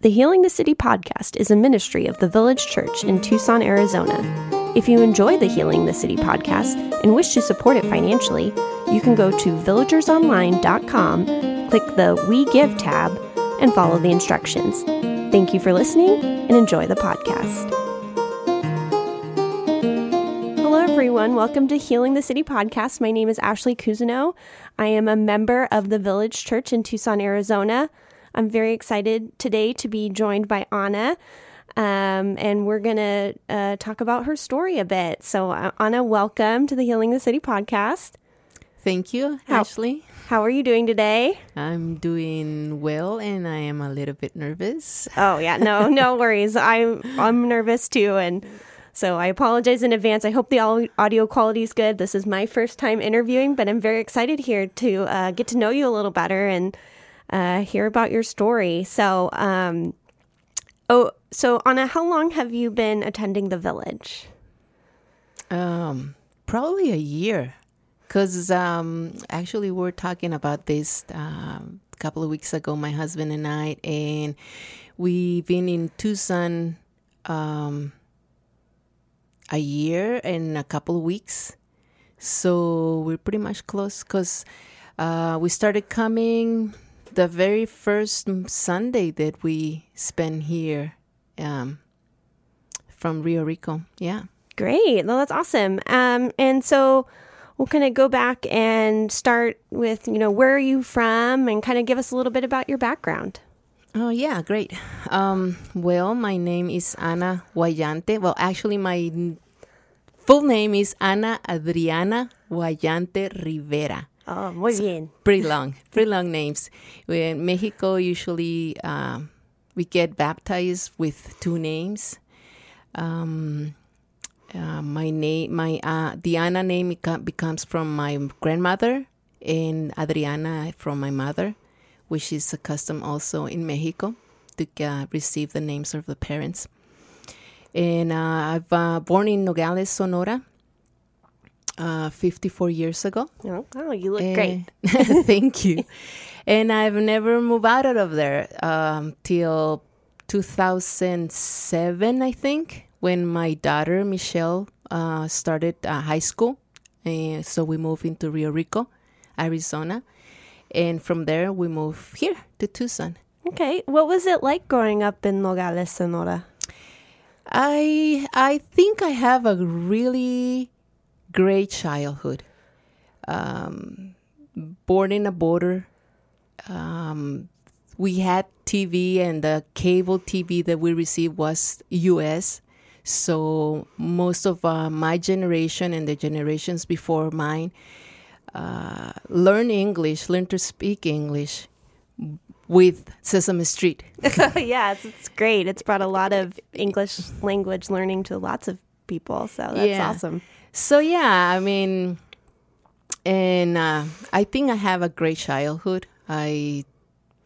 The Healing the City podcast is a ministry of the Village Church in Tucson, Arizona. If you enjoy the Healing the City podcast and wish to support it financially, you can go to villagersonline.com, click the We Give tab, and follow the instructions. Thank you for listening and enjoy the podcast. Hello, everyone. Welcome to Healing the City podcast. My name is Ashley Cousineau. I am a member of the Village Church in Tucson, Arizona. I'm very excited today to be joined by Anna. Um, and we're going to uh, talk about her story a bit. So, uh, Anna, welcome to the Healing the City podcast. Thank you, How- Ashley. How are you doing today? I'm doing well and I am a little bit nervous. Oh yeah, no, no worries. I'm I'm nervous too, and so I apologize in advance. I hope the audio quality is good. This is my first time interviewing, but I'm very excited here to uh, get to know you a little better and uh, hear about your story. So, um, oh, so Anna, how long have you been attending the village? Um, probably a year. Because um, actually, we are talking about this um, a couple of weeks ago, my husband and I, and we've been in Tucson um, a year and a couple of weeks. So we're pretty much close because uh, we started coming the very first Sunday that we spent here um, from Rio Rico. Yeah. Great. Well, that's awesome. Um, and so we'll kind of go back and start with, you know, where are you from and kind of give us a little bit about your background. Oh yeah, great. Um, well, my name is Ana Guayante. Well, actually, my full name is Ana Adriana Guayante Rivera. Oh, muy bien. Pretty long, pretty long names. We, in Mexico, usually um, we get baptized with two names. Um, uh, my name, my uh, Diana name beco- becomes from my grandmother, and Adriana from my mother, which is a custom also in Mexico to uh, receive the names of the parents. And uh, I've uh, born in Nogales, Sonora, uh, 54 years ago. Oh, oh, you look great. Thank you. And I've never moved out of there um, till 2007, I think, when my daughter Michelle uh, started uh, high school. And so we moved into Rio Rico, Arizona. And from there, we moved here to Tucson. Okay. What was it like growing up in Nogales, Sonora? I I think I have a really great childhood. Um, born in a border. Um, we had TV, and the cable TV that we received was U.S. So most of uh, my generation and the generations before mine uh, learn English, learn to speak English with Sesame Street. yeah, it's, it's great. It's brought a lot of English language learning to lots of people. So that's Yeah. awesome. So yeah, I mean, and uh, I think I have a great childhood. I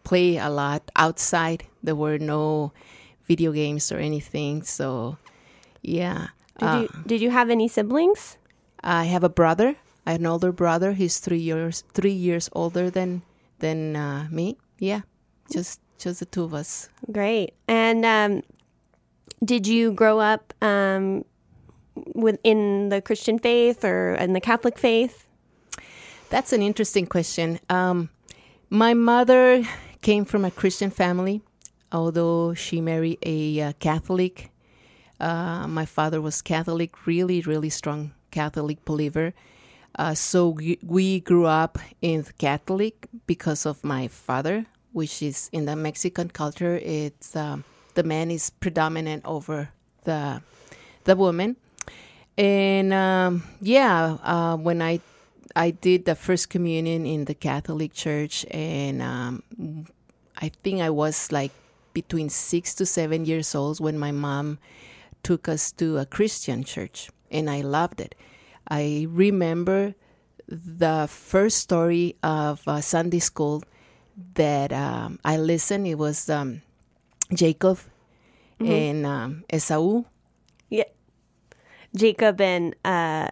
play a lot outside. There were no video games or anything. So yeah, Did Uh, you did you have any siblings? I have a brother, I have an older brother. He's three years three years older than than uh, me. Yeah, just just the two of us. Great. And um, did you grow up um, within the Christian faith or in the Catholic faith? That's an interesting question. Um, my mother came from a Christian family, although she married a uh, Catholic. Uh, my father was Catholic, really, really strong Catholic believer. Uh, so we, we grew up in Catholic because of my father, which is in the Mexican culture. It's um, the man is predominant over the the woman, and um, yeah, uh, when I I did the first communion in the Catholic Church, and um, I think I was like between six to seven years old when my mom took us to a Christian church, and I loved it. I remember the first story of uh, Sunday school that um, I listened. It was um, Jacob and um, Esau. Yeah. Jacob and uh,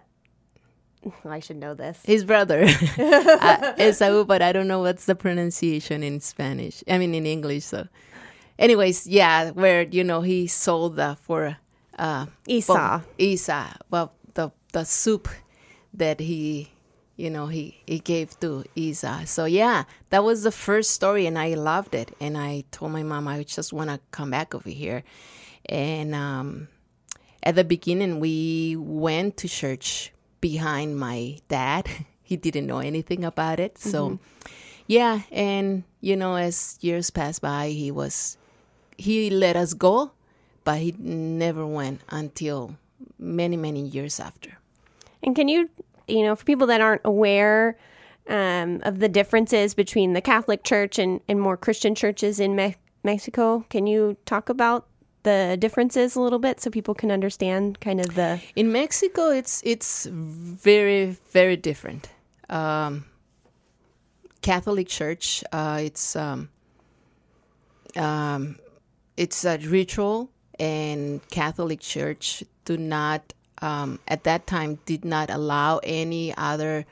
I should know this. His brother, uh, Esau, but I don't know what's the pronunciation in Spanish. I mean, in English. So, anyways, yeah, where you know he sold uh, for uh, Esau. well, Esau, well, the the soup that he, you know, he he gave to Esau. So yeah, that was the first story, and I loved it. And I told my mom I just want to come back over here, and um, at the beginning we went to church behind my dad. he didn't know anything about it, so. Yeah, and you know, as years passed by, he was he let us go, but he never went until many many years after. And can you, you know, for people that aren't aware um, of the differences between the Catholic Church and, and more Christian churches in Me- Mexico, can you talk about the differences a little bit so people can understand kind of the. In Mexico, it's it's very very different. Um, Catholic Church, uh, it's um, um, it's a ritual, and Catholic Church do not um, at that time did not allow any other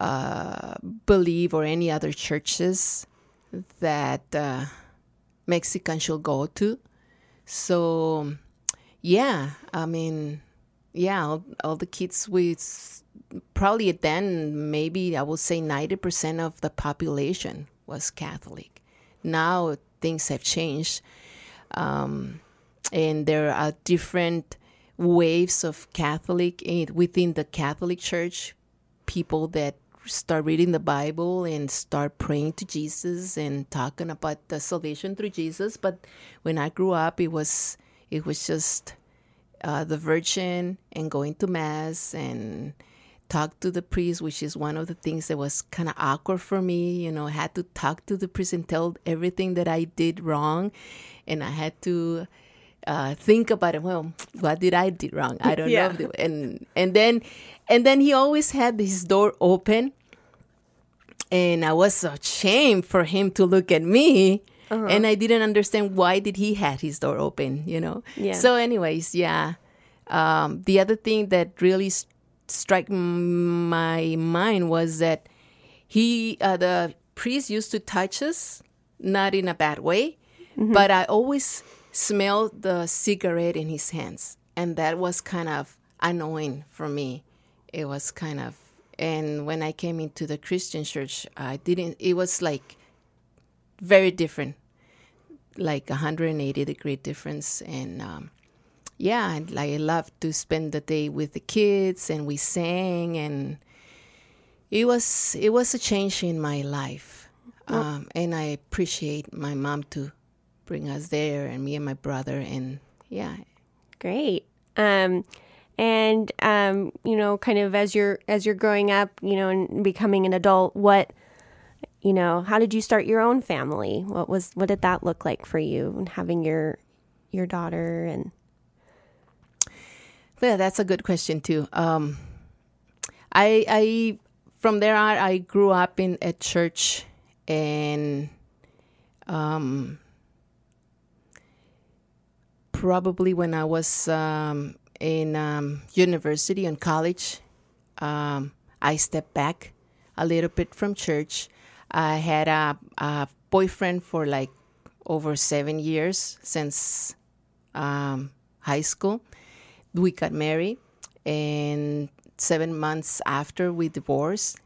uh, belief or any other churches that uh, Mexicans should go to. So, yeah, I mean, yeah, all, all the kids with probably then maybe I would say 90% of the population was Catholic. Now things have changed. Um, and there are different waves of Catholic within the Catholic Church, people that start reading the Bible and start praying to Jesus and talking about the salvation through Jesus. But when I grew up, it was it was just uh, the Virgin and going to mass and talk to the priest, which is one of the things that was kind of awkward for me. You know, I had to talk to the priest and tell everything that I did wrong, and I had to uh, think about it. Well, what did I do wrong? I don't Yeah. know. And and then and then he always had his door open, and I was ashamed for him to look at me. And I didn't understand why did he had his door open, you know. Yeah. So, anyways, yeah. Um, the other thing that really s- struck m- my mind was that he, uh, the priest, used to touch us, not in a bad way, but I always smelled the cigarette in his hands, and that was kind of annoying for me. It was kind of, and when I came into the Christian church, I didn't. It was like very different, like a 180 degree difference, and um, yeah, and, like I loved to spend the day with the kids, and we sang, and it was it was a change in my life, um, and I appreciate my mom to bring us there, and me and my brother, and yeah, Great. Um, and um, you know, kind of as you're as you're growing up, you know, and becoming an adult, what you know, how did you start your own family? What was what did that look like for you and having your your daughter and Yeah, that's a good question too. Um, I I from there on I grew up in a church and um, probably when I was um, in um, university and college, um, I stepped back a little bit from church. I had a, a boyfriend for like over seven years since um, high school. We got married and seven months after we divorced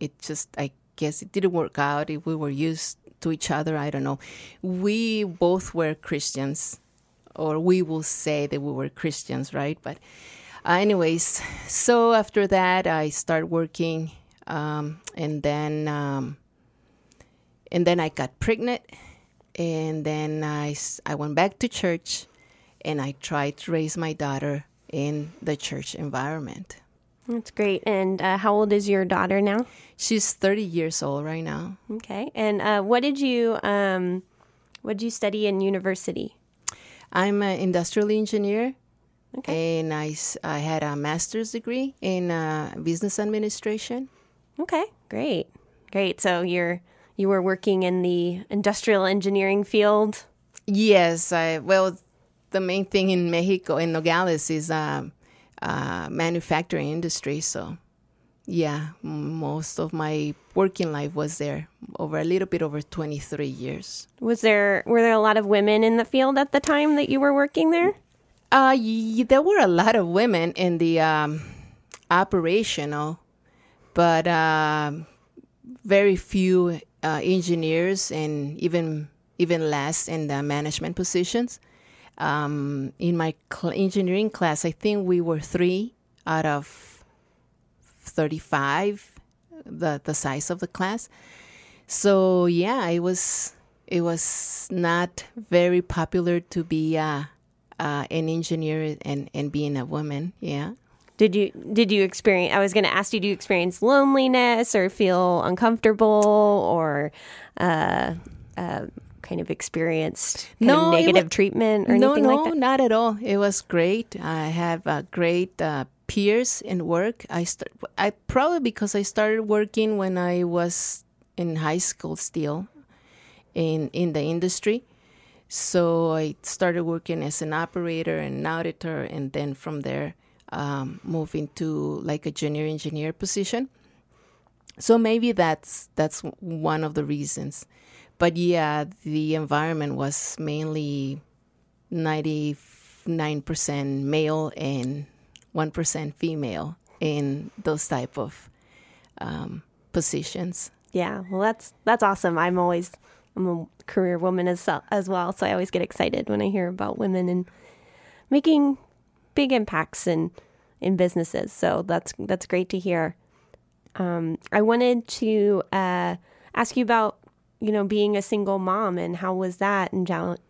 it just i guess it didn't work out. If we were used to each other i don't know. We both were christians or we will say that we were christians right but uh, anyways so after that i started working um, and then um, and then i got pregnant and then I I went back to church and I tried to raise my daughter in the church environment. that's great. And uh, how old is your daughter now? She's 30 years old right now. Okay. And uh, what did you um, what did you study in university? I'm an industrial engineer Okay. and I had a master's degree in uh, business administration. Okay, great, great. So you're you were working in the industrial engineering field. Yes, I, well, the main thing in Mexico, in Nogales, is um, uh, manufacturing industry. So, yeah, most of my working life was there over a little bit over 23 years. Was there were there a lot of women in the field at the time that you were working there? Uh, y- there were a lot of women in the um, operational, but um very few uh, engineers and even even less in the management positions. Um, in my cl- engineering class, I think we were three out of 35, the, the size of the class. So yeah, it was it was not very popular to be uh, uh, an engineer and, and being a woman. Yeah. Did you did you experience? I was going to ask you, do you experience loneliness or feel uncomfortable or uh, uh, kind of experienced kind No, of negative wa- treatment or no, anything no, like that? not at all. It was great. I have a great uh, peers in work. I start, I probably because I started working when I was in high school still, in in the industry. So I started working as an operator and an auditor, and then from there, um, move into like a junior engineer position. So maybe that's that's one of the reasons. But yeah, the environment was mainly 99% male and 1% female in those type of um, positions. Yeah, well, that's that's awesome. I'm always I'm a career woman as as well, so I always get excited when I hear about women and making big impacts in in businesses. So that's that's great to hear. Um, I wanted to uh, ask you about you know being a single mom and how was that and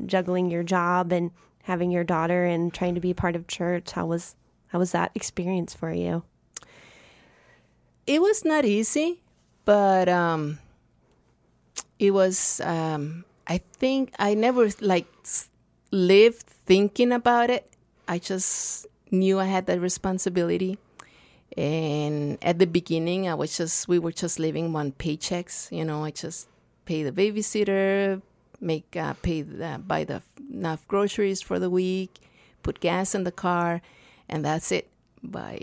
juggling your job and having your daughter and trying to be part of church. How was how was that experience for you? It was not easy, but um, it was. Um, I think I never like lived thinking about it. I just knew I had that responsibility, and at the beginning, I was just we were just living on paychecks. You know, I just pay the babysitter, make uh, pay the, buy the enough groceries for the week, put gas in the car, and that's it. By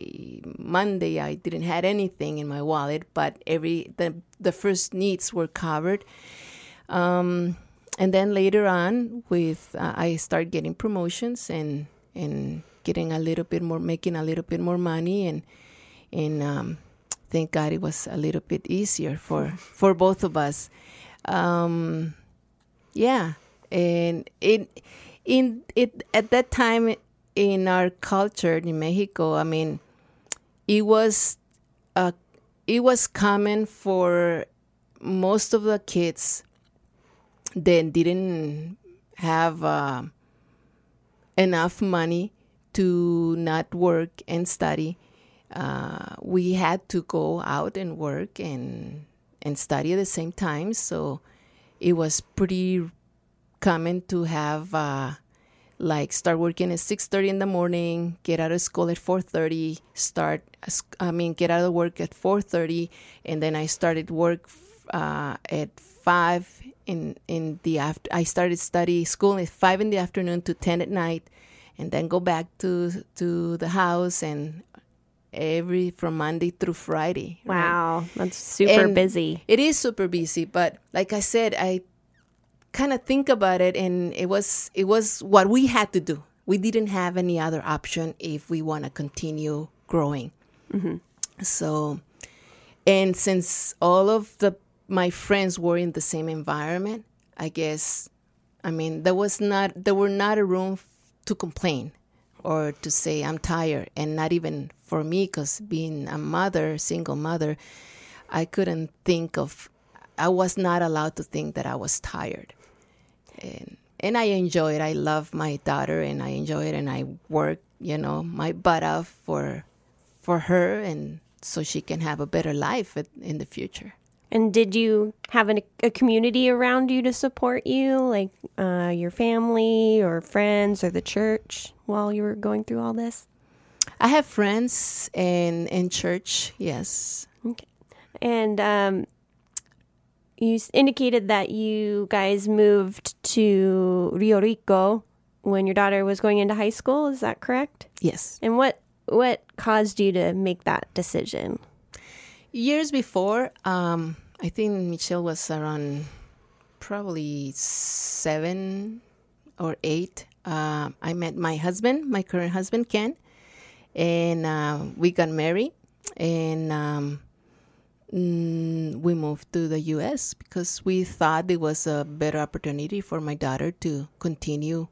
Monday, I didn't had anything in my wallet, but every the the first needs were covered. Um, and then later on, with uh, I started getting promotions and and getting a little bit more, making a little bit more money, and and um, thank God it was a little bit easier for for both of us. Um, yeah, and it in it at that time in our culture in Mexico, I mean, it was uh, it was common for most of the kids that didn't have uh, enough money to not work and study. Uh, we had to go out and work and and study at the same time. So it was pretty common to have uh, like start working at six thirty in the morning, get out of school at four thirty, start I mean get out of work at four thirty, and then I started work uh, at five in in the after. I started study school at five in the afternoon to ten at night, and then go back to to the house and every from Monday through Friday. right? Wow, that's super And busy. It is super busy, but like I said, I kind of think about it, and it was it was what we had to do. We didn't have any other option if we want to continue growing. Mm-hmm. So, and since all of the my friends were in the same environment, I guess, I mean, there was not there were not a room f- to complain or to say I'm tired, and not even for me, because being a mother, single mother, I couldn't think of. I was not allowed to think that I was tired, and and I enjoy it. I love my daughter, and I enjoy it, and I work, you know, my butt off for for her, and so she can have a better life in the future. And did you have an, a community around you to support you, like uh, your family or friends or the church, while you were going through all this? I have friends in in church. Yes, Okay. And um, you indicated that you guys moved to Rio Rico when your daughter was going into high school. Is that correct? yes. And what what caused you to make that decision? Years before, um, I think Michelle was around probably seven or eight. Uh, I met my husband, my current husband, Ken, and uh, we got married. And um, mm, we moved to the U.S. because we thought it was a better opportunity for my daughter to continue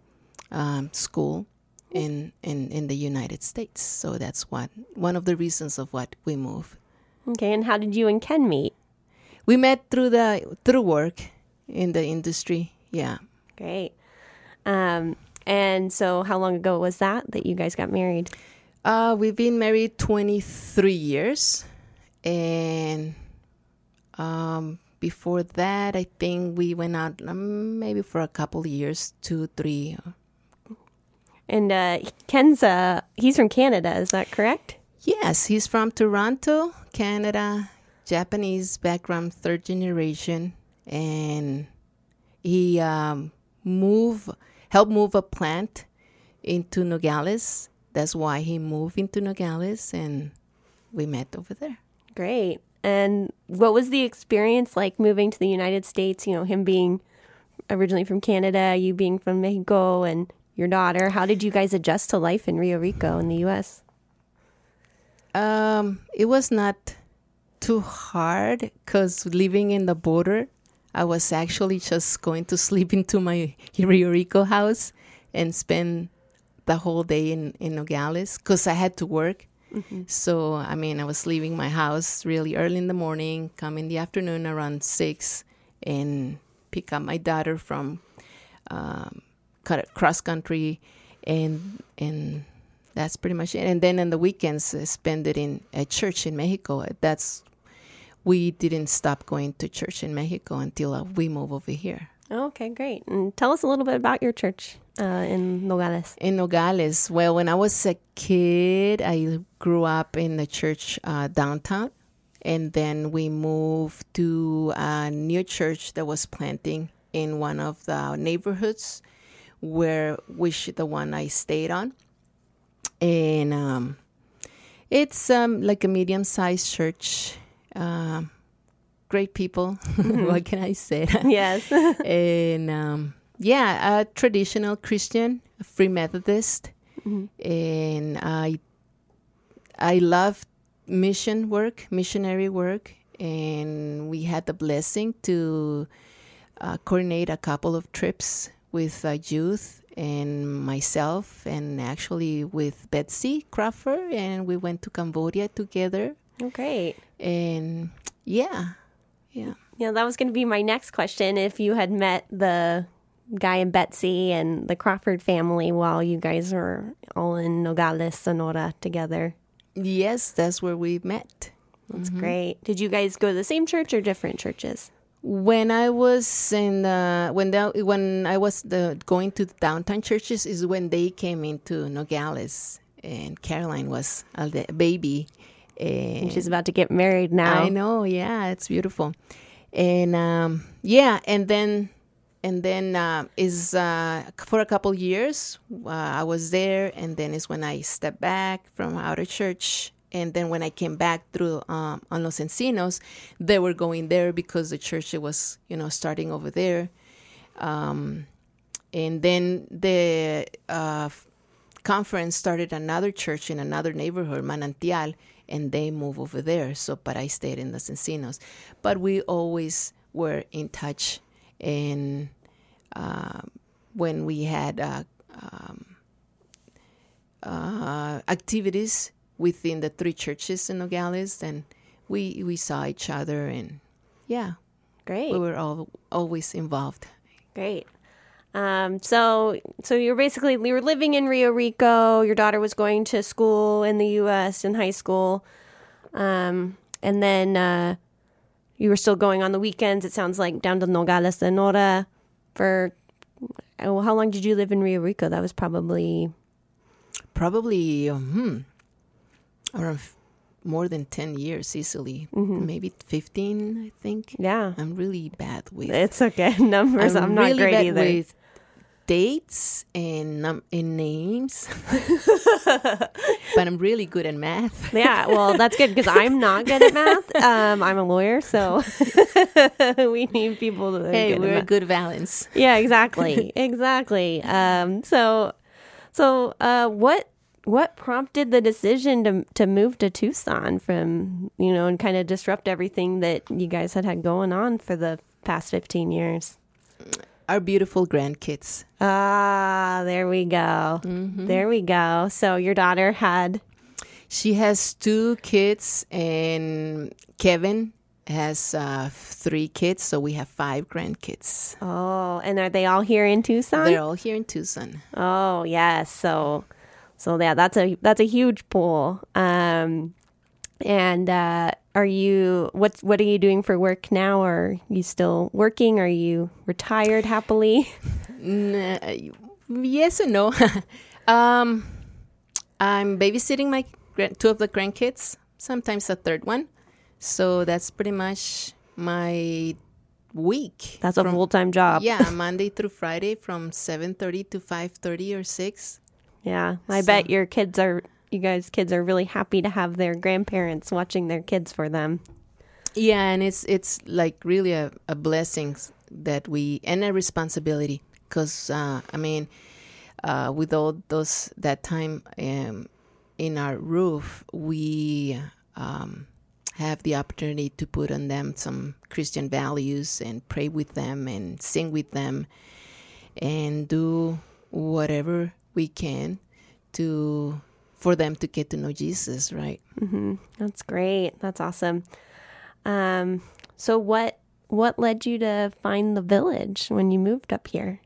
um, school in, in in the United States. So that's what one of the reasons of what we moved. Okay, and how did you and Ken meet? We met through the through work in the industry. Yeah. Great. Um, and so, how long ago was that that you guys got married? Uh, we've been married 23 years. And um, before that, I think we went out um, maybe for a couple of years, two, three. And uh, Ken's uh, he's from Canada, is that correct? Yes, he's from Toronto, Canada, Japanese background, third generation, and he um, moved, helped move a plant into Nogales. That's why he moved into Nogales, and we met over there. Great. And what was the experience like moving to the United States? You know, him being originally from Canada, you being from Mexico, and your daughter. How did you guys adjust to life in Rio Rico in the U.S.? Um, it was not too hard because living in the border, I was actually just going to sleep into my Rio Rico house and spend the whole day in, in Nogales because I had to work. Mm-hmm. So, I mean, I was leaving my house really early in the morning, come in the afternoon around six, and pick up my daughter from um, cross country, and and that's pretty much it. And then on the weekends, I spend it in a church in Mexico. That's we didn't stop going to church in Mexico until we moved over here. Okay, great. And tell us a little bit about your church uh, in Nogales. In Nogales, well, when I was a kid, I grew up in the church uh, downtown, and then we moved to a new church that was planting in one of the neighborhoods where which the one I stayed on, and um, it's um, like a medium-sized church. Uh, great people. Mm-hmm. what can I say? yes. and um, yeah, a traditional Christian, a Free Methodist, mm-hmm. and I I love mission work, missionary work, and we had the blessing to uh, coordinate a couple of trips with uh, youth and myself, and actually with Betsy Crawford, and we went to Cambodia together. Okay. And yeah, yeah. Yeah, that was going to be my next question. If you had met the guy and Betsy and the Crawford family while you guys were all in Nogales, Sonora together. Yes, that's where we met. That's mm-hmm. great. Did you guys go to the same church or different churches? When I was in the when the, when I was the, going to the downtown churches is when they came into Nogales and Caroline was a baby and, she's about to get married now. I know, yeah, it's beautiful. And um, yeah, and then and then uh, is uh, for a couple years uh, I was there, and then is when I stepped back from out of church and then when I came back through um, on Los Encinos, they were going there because the church was, you know, starting over there. Um, and then the uh, conference started another church in another neighborhood, Manantial, and they move over there. So, but I stayed in Los Encinos. But we always were in touch, and uh, when we had uh, um, uh, activities within the three churches in Nogales, and we we saw each other, and yeah, great. We were all always involved. Great. Um, so so you're basically you were living in Rio Rico. Your daughter was going to school in the U.S. in high school, um, and then uh, you were still going on the weekends. It sounds like down to Nogales, Sonora. For oh, how long did you live in Rio Rico? That was probably probably hmm, around more than 10 years easily mm-hmm. maybe 15 i think yeah i'm really bad with it's okay numbers i'm, I'm not really great either with dates and num- and names, but I'm really good at math. Yeah, well, that's good because I'm not good at math. Um, I'm a lawyer, so we need people to. Hey, good we're a good balance. Yeah, exactly, exactly. Um, so, so uh, what what prompted the decision to to move to Tucson from you know and kind of disrupt everything that you guys had had going on for the past fifteen years? Our beautiful grandkids. Ah, there we go. There we go. So your daughter had She has two kids, and Kevin has uh, three kids, so we have five grandkids. oh, and are they all here in Tucson? They're all here in Tucson. Oh yes, so so yeah, that's a that's a huge pool. Um, and uh, are you what's what are you doing for work now? Are you still working? Are you retired happily? Uh, yes and no. um, I'm babysitting my two of the grandkids, sometimes a third one. So that's pretty much my week. That's a full time job. yeah, Monday through Friday from seven thirty to five thirty or six. yeah. I So- bet your kids are you guys kids are really happy to have their grandparents watching their kids for them. Yeah, and it's it's like really a, a blessing that we and a responsibility because uh, I mean, uh, with all those that time um, in our roof, we um, have the opportunity to put on them some Christian values and pray with them and sing with them and do whatever we can to for them to get to know Jesus, right? That's great. That's awesome. Um, so what what led you to find the village when you moved up here?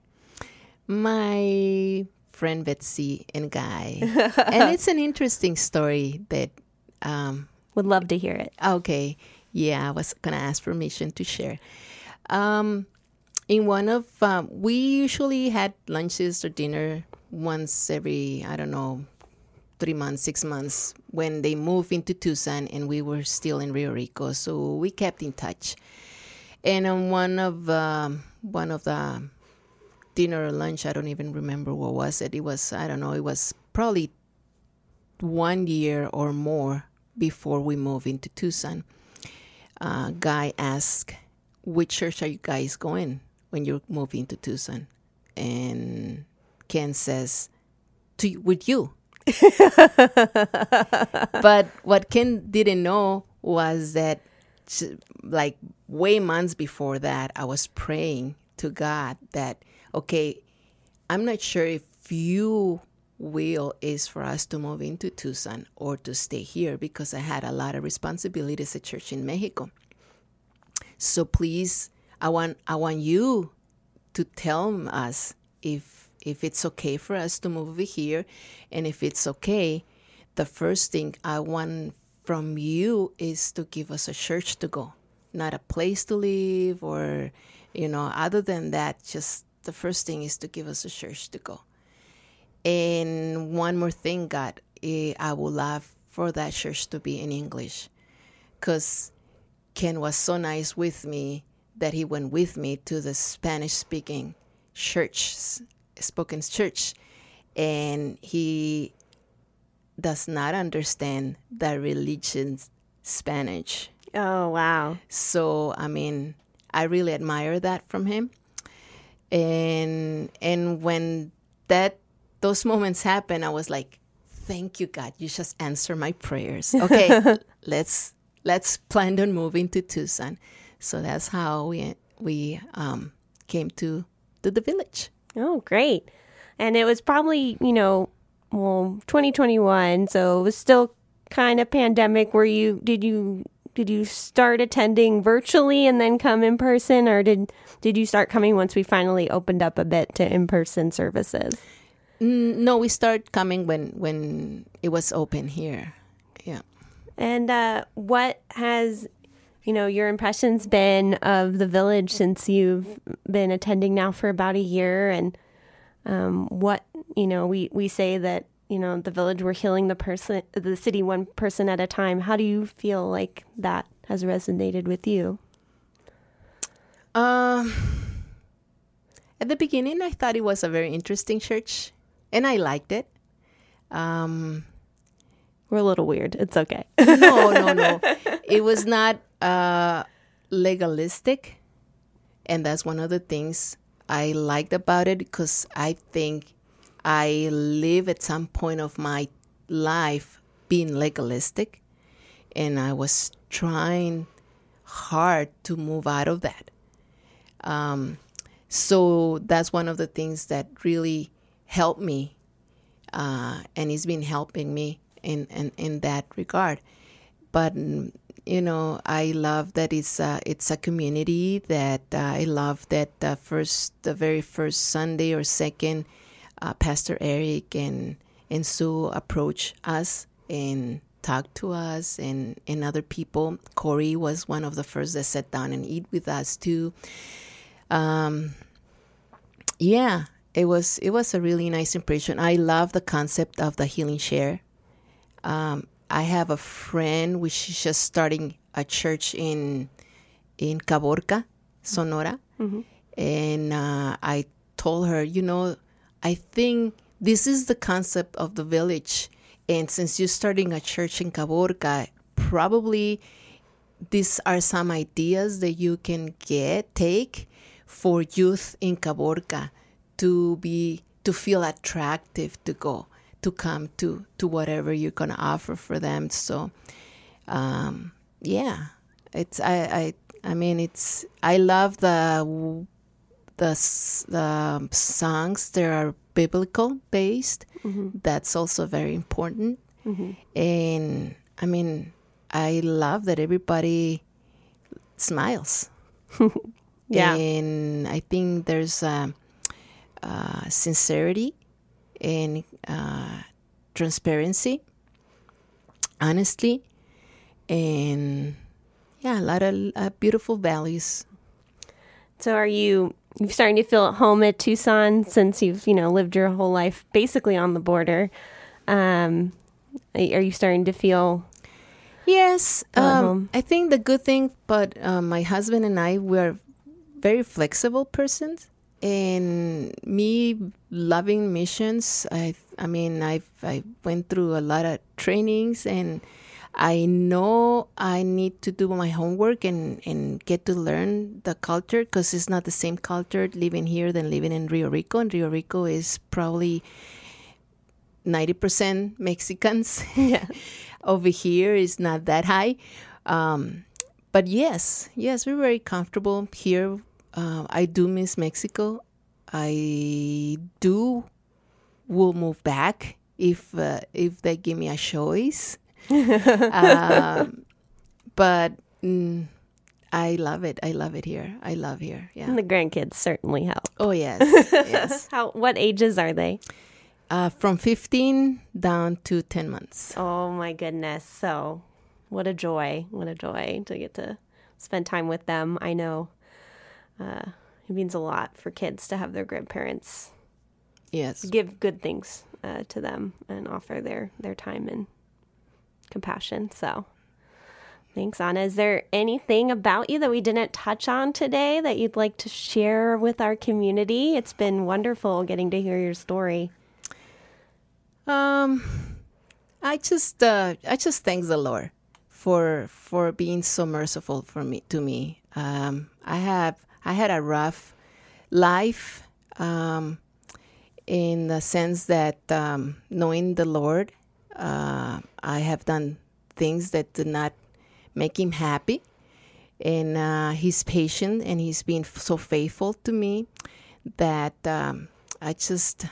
my friend Betsy and Guy. and it's an interesting story that, um, Would love to hear it. okay, yeah, I was going to ask permission to share. Um, in one of, um, we usually had lunches or dinner once every, I don't know, three months, six months when they moved into Tucson and we were still in Rio Rico. So we kept in touch. And on one of, um, one of the dinner or lunch. I don't even remember what was it. It was I don't know. It was probably one year or more before we moved into Tucson. Uh, guy asked, "Which church are you guys going when you're moving to Tucson?" And Ken says, "To with you." but what Ken didn't know was that, like way months before that, I was praying to God that, okay, I'm not sure if you will is for us to move into Tucson or to stay here because I had a lot of responsibilities at church in Mexico. So please, I want I want you to tell us if if it's okay for us to move over here and if it's okay the first thing i want from you is to give us a church to go not a place to live or you know other than that just the first thing is to give us a church to go. And one more thing god eh, i would love for that church to be in english because ken was so nice with me that he went with me to the spanish speaking church spoken church and he does not understand the religion's spanish. Oh wow. so i mean i really admire that from him. And and when that those moments happen i was like thank you god. You just answer my prayers. Okay let's let's plan on moving to tucson. So that's how we we um came to to the village Oh, great. And it was probably, you know, well, 2021, so it was still kind of pandemic. where you did you did you start attending virtually and then come in person or did did you start coming once we finally opened up a bit to in-person services? Mm, no we started coming when when it was open here yeah And uh, what has you know your impressions been of the village since you've been attending now for about a year? And um, what you know, we we say that you know the village we're healing the person, the city one person at a time. How do you feel like that has resonated with you? Um, at the beginning, I thought it was a very interesting church, and I liked it. Um, We're a little weird. It's okay. no, no, no. It was not uh, legalistic, and that's one of the things I liked about it because I think I live at some point of my life being legalistic, and I was trying hard to move out of that. Um, so that's one of the things that really helped me, uh, and it's been helping me in, in, in that regard. But you know, I love that it's a, it's a community that uh, I love that uh, first the very first Sunday or second, uh, Pastor Eric and and Sue approach us and talk to us and and other people. Corey was one of the first that sat down and eat with us too. Um, yeah, it was it was a really nice impression. I love the concept of the healing share. Um, I have a friend which is just starting a church in in Caborca, Sonora, and uh, I told her, you know, I think this is the concept of the village, and since you're starting a church in Caborca, probably these are some ideas that you can get take for youth in Caborca to be to feel attractive to go to come to to whatever you're gonna offer for them. So, um, yeah, it's I I I mean it's I love the the the songs that are biblical based. That's also very important. And I mean, I love that everybody smiles. Yeah. And I think there's um, uh, sincerity and uh, transparency, honestly, and yeah, a lot of uh, beautiful values. So are you you starting to feel at home at Tucson since you've, you know, lived your whole life basically on the border? Um are are you starting to feel Yes, um. I think the good thing, but uh, my husband and I we're very flexible persons, and me loving missions. I I mean I I went through a lot of trainings, and I know I need to do my homework and and get to learn the culture because it's not the same culture living here than living in Rio Rico. And Rio Rico is probably ninety percent Mexicans. Yeah. Over here is not that high, um, but yes, yes, we're very comfortable here. Uh, I do miss Mexico. I do will move back if uh, if they give me a choice. um, but mm, I love it. I love it here. I love here. Yeah. and the grandkids certainly help. Oh yes, yes. How what ages are they? Uh, from 15 down to 10 months. Oh my goodness. So, what a joy. What a joy to get to spend time with them. I know uh, it means a lot for kids to have their grandparents Yes. give good things uh, to them and offer their, their time and compassion. So, thanks, Anna. Is there anything about you that we didn't touch on today that you'd like to share with our community? It's been wonderful getting to hear your story. Um, I just uh, I just thank the Lord for for being so merciful for me to me. Um, I have I had a rough life, um, in the sense that um, knowing the Lord, uh, I have done things that did not make Him happy, and uh, He's patient and He's been so faithful to me that um, I just.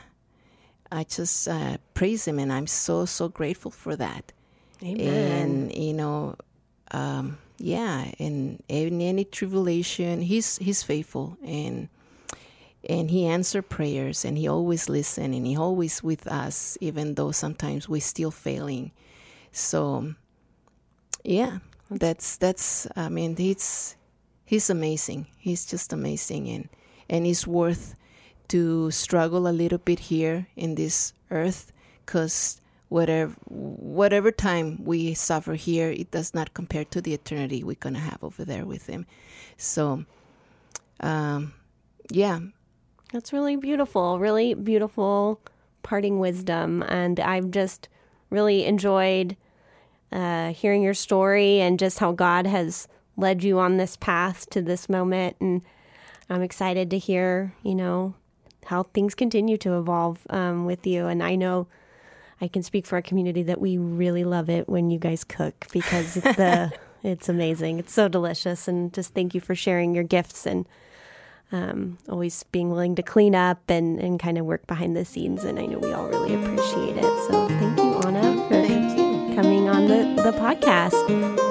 I just uh, praise him, and I'm so so grateful for that. Amen. And you know, um, yeah, and in any tribulation, he's he's faithful, and and he answer prayers, and he always listen, and he always with us, even though sometimes we're still failing. So, yeah, that's that's. I mean, he's he's amazing. He's just amazing, and and it's worth to struggle a little bit here in this earth because whatever whatever time we suffer here it does not compare to the eternity we're gonna have over there with him so um yeah That's really beautiful. Really beautiful parting wisdom. And I've just really enjoyed uh, hearing your story and just how God has led you on this path to this moment. And I'm excited to hear, you know, how things continue to evolve um, with you. And I know I can speak for our community that we really love it when you guys cook because the it's amazing. It's so delicious. And just thank you for sharing your gifts and um, always being willing to clean up and, and kind of work behind the scenes. And I know we all really appreciate it. So thank you, Anna, for Thank you. coming on the, the podcast.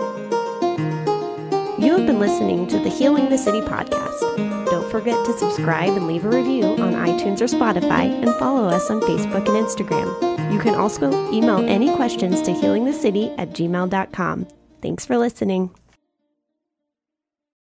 Have been listening to the Healing the City podcast. Don't forget to subscribe and leave a review on iTunes or Spotify and follow us on Facebook and Instagram. You can also email any questions to healingthecity at gmail.com. Thanks for listening.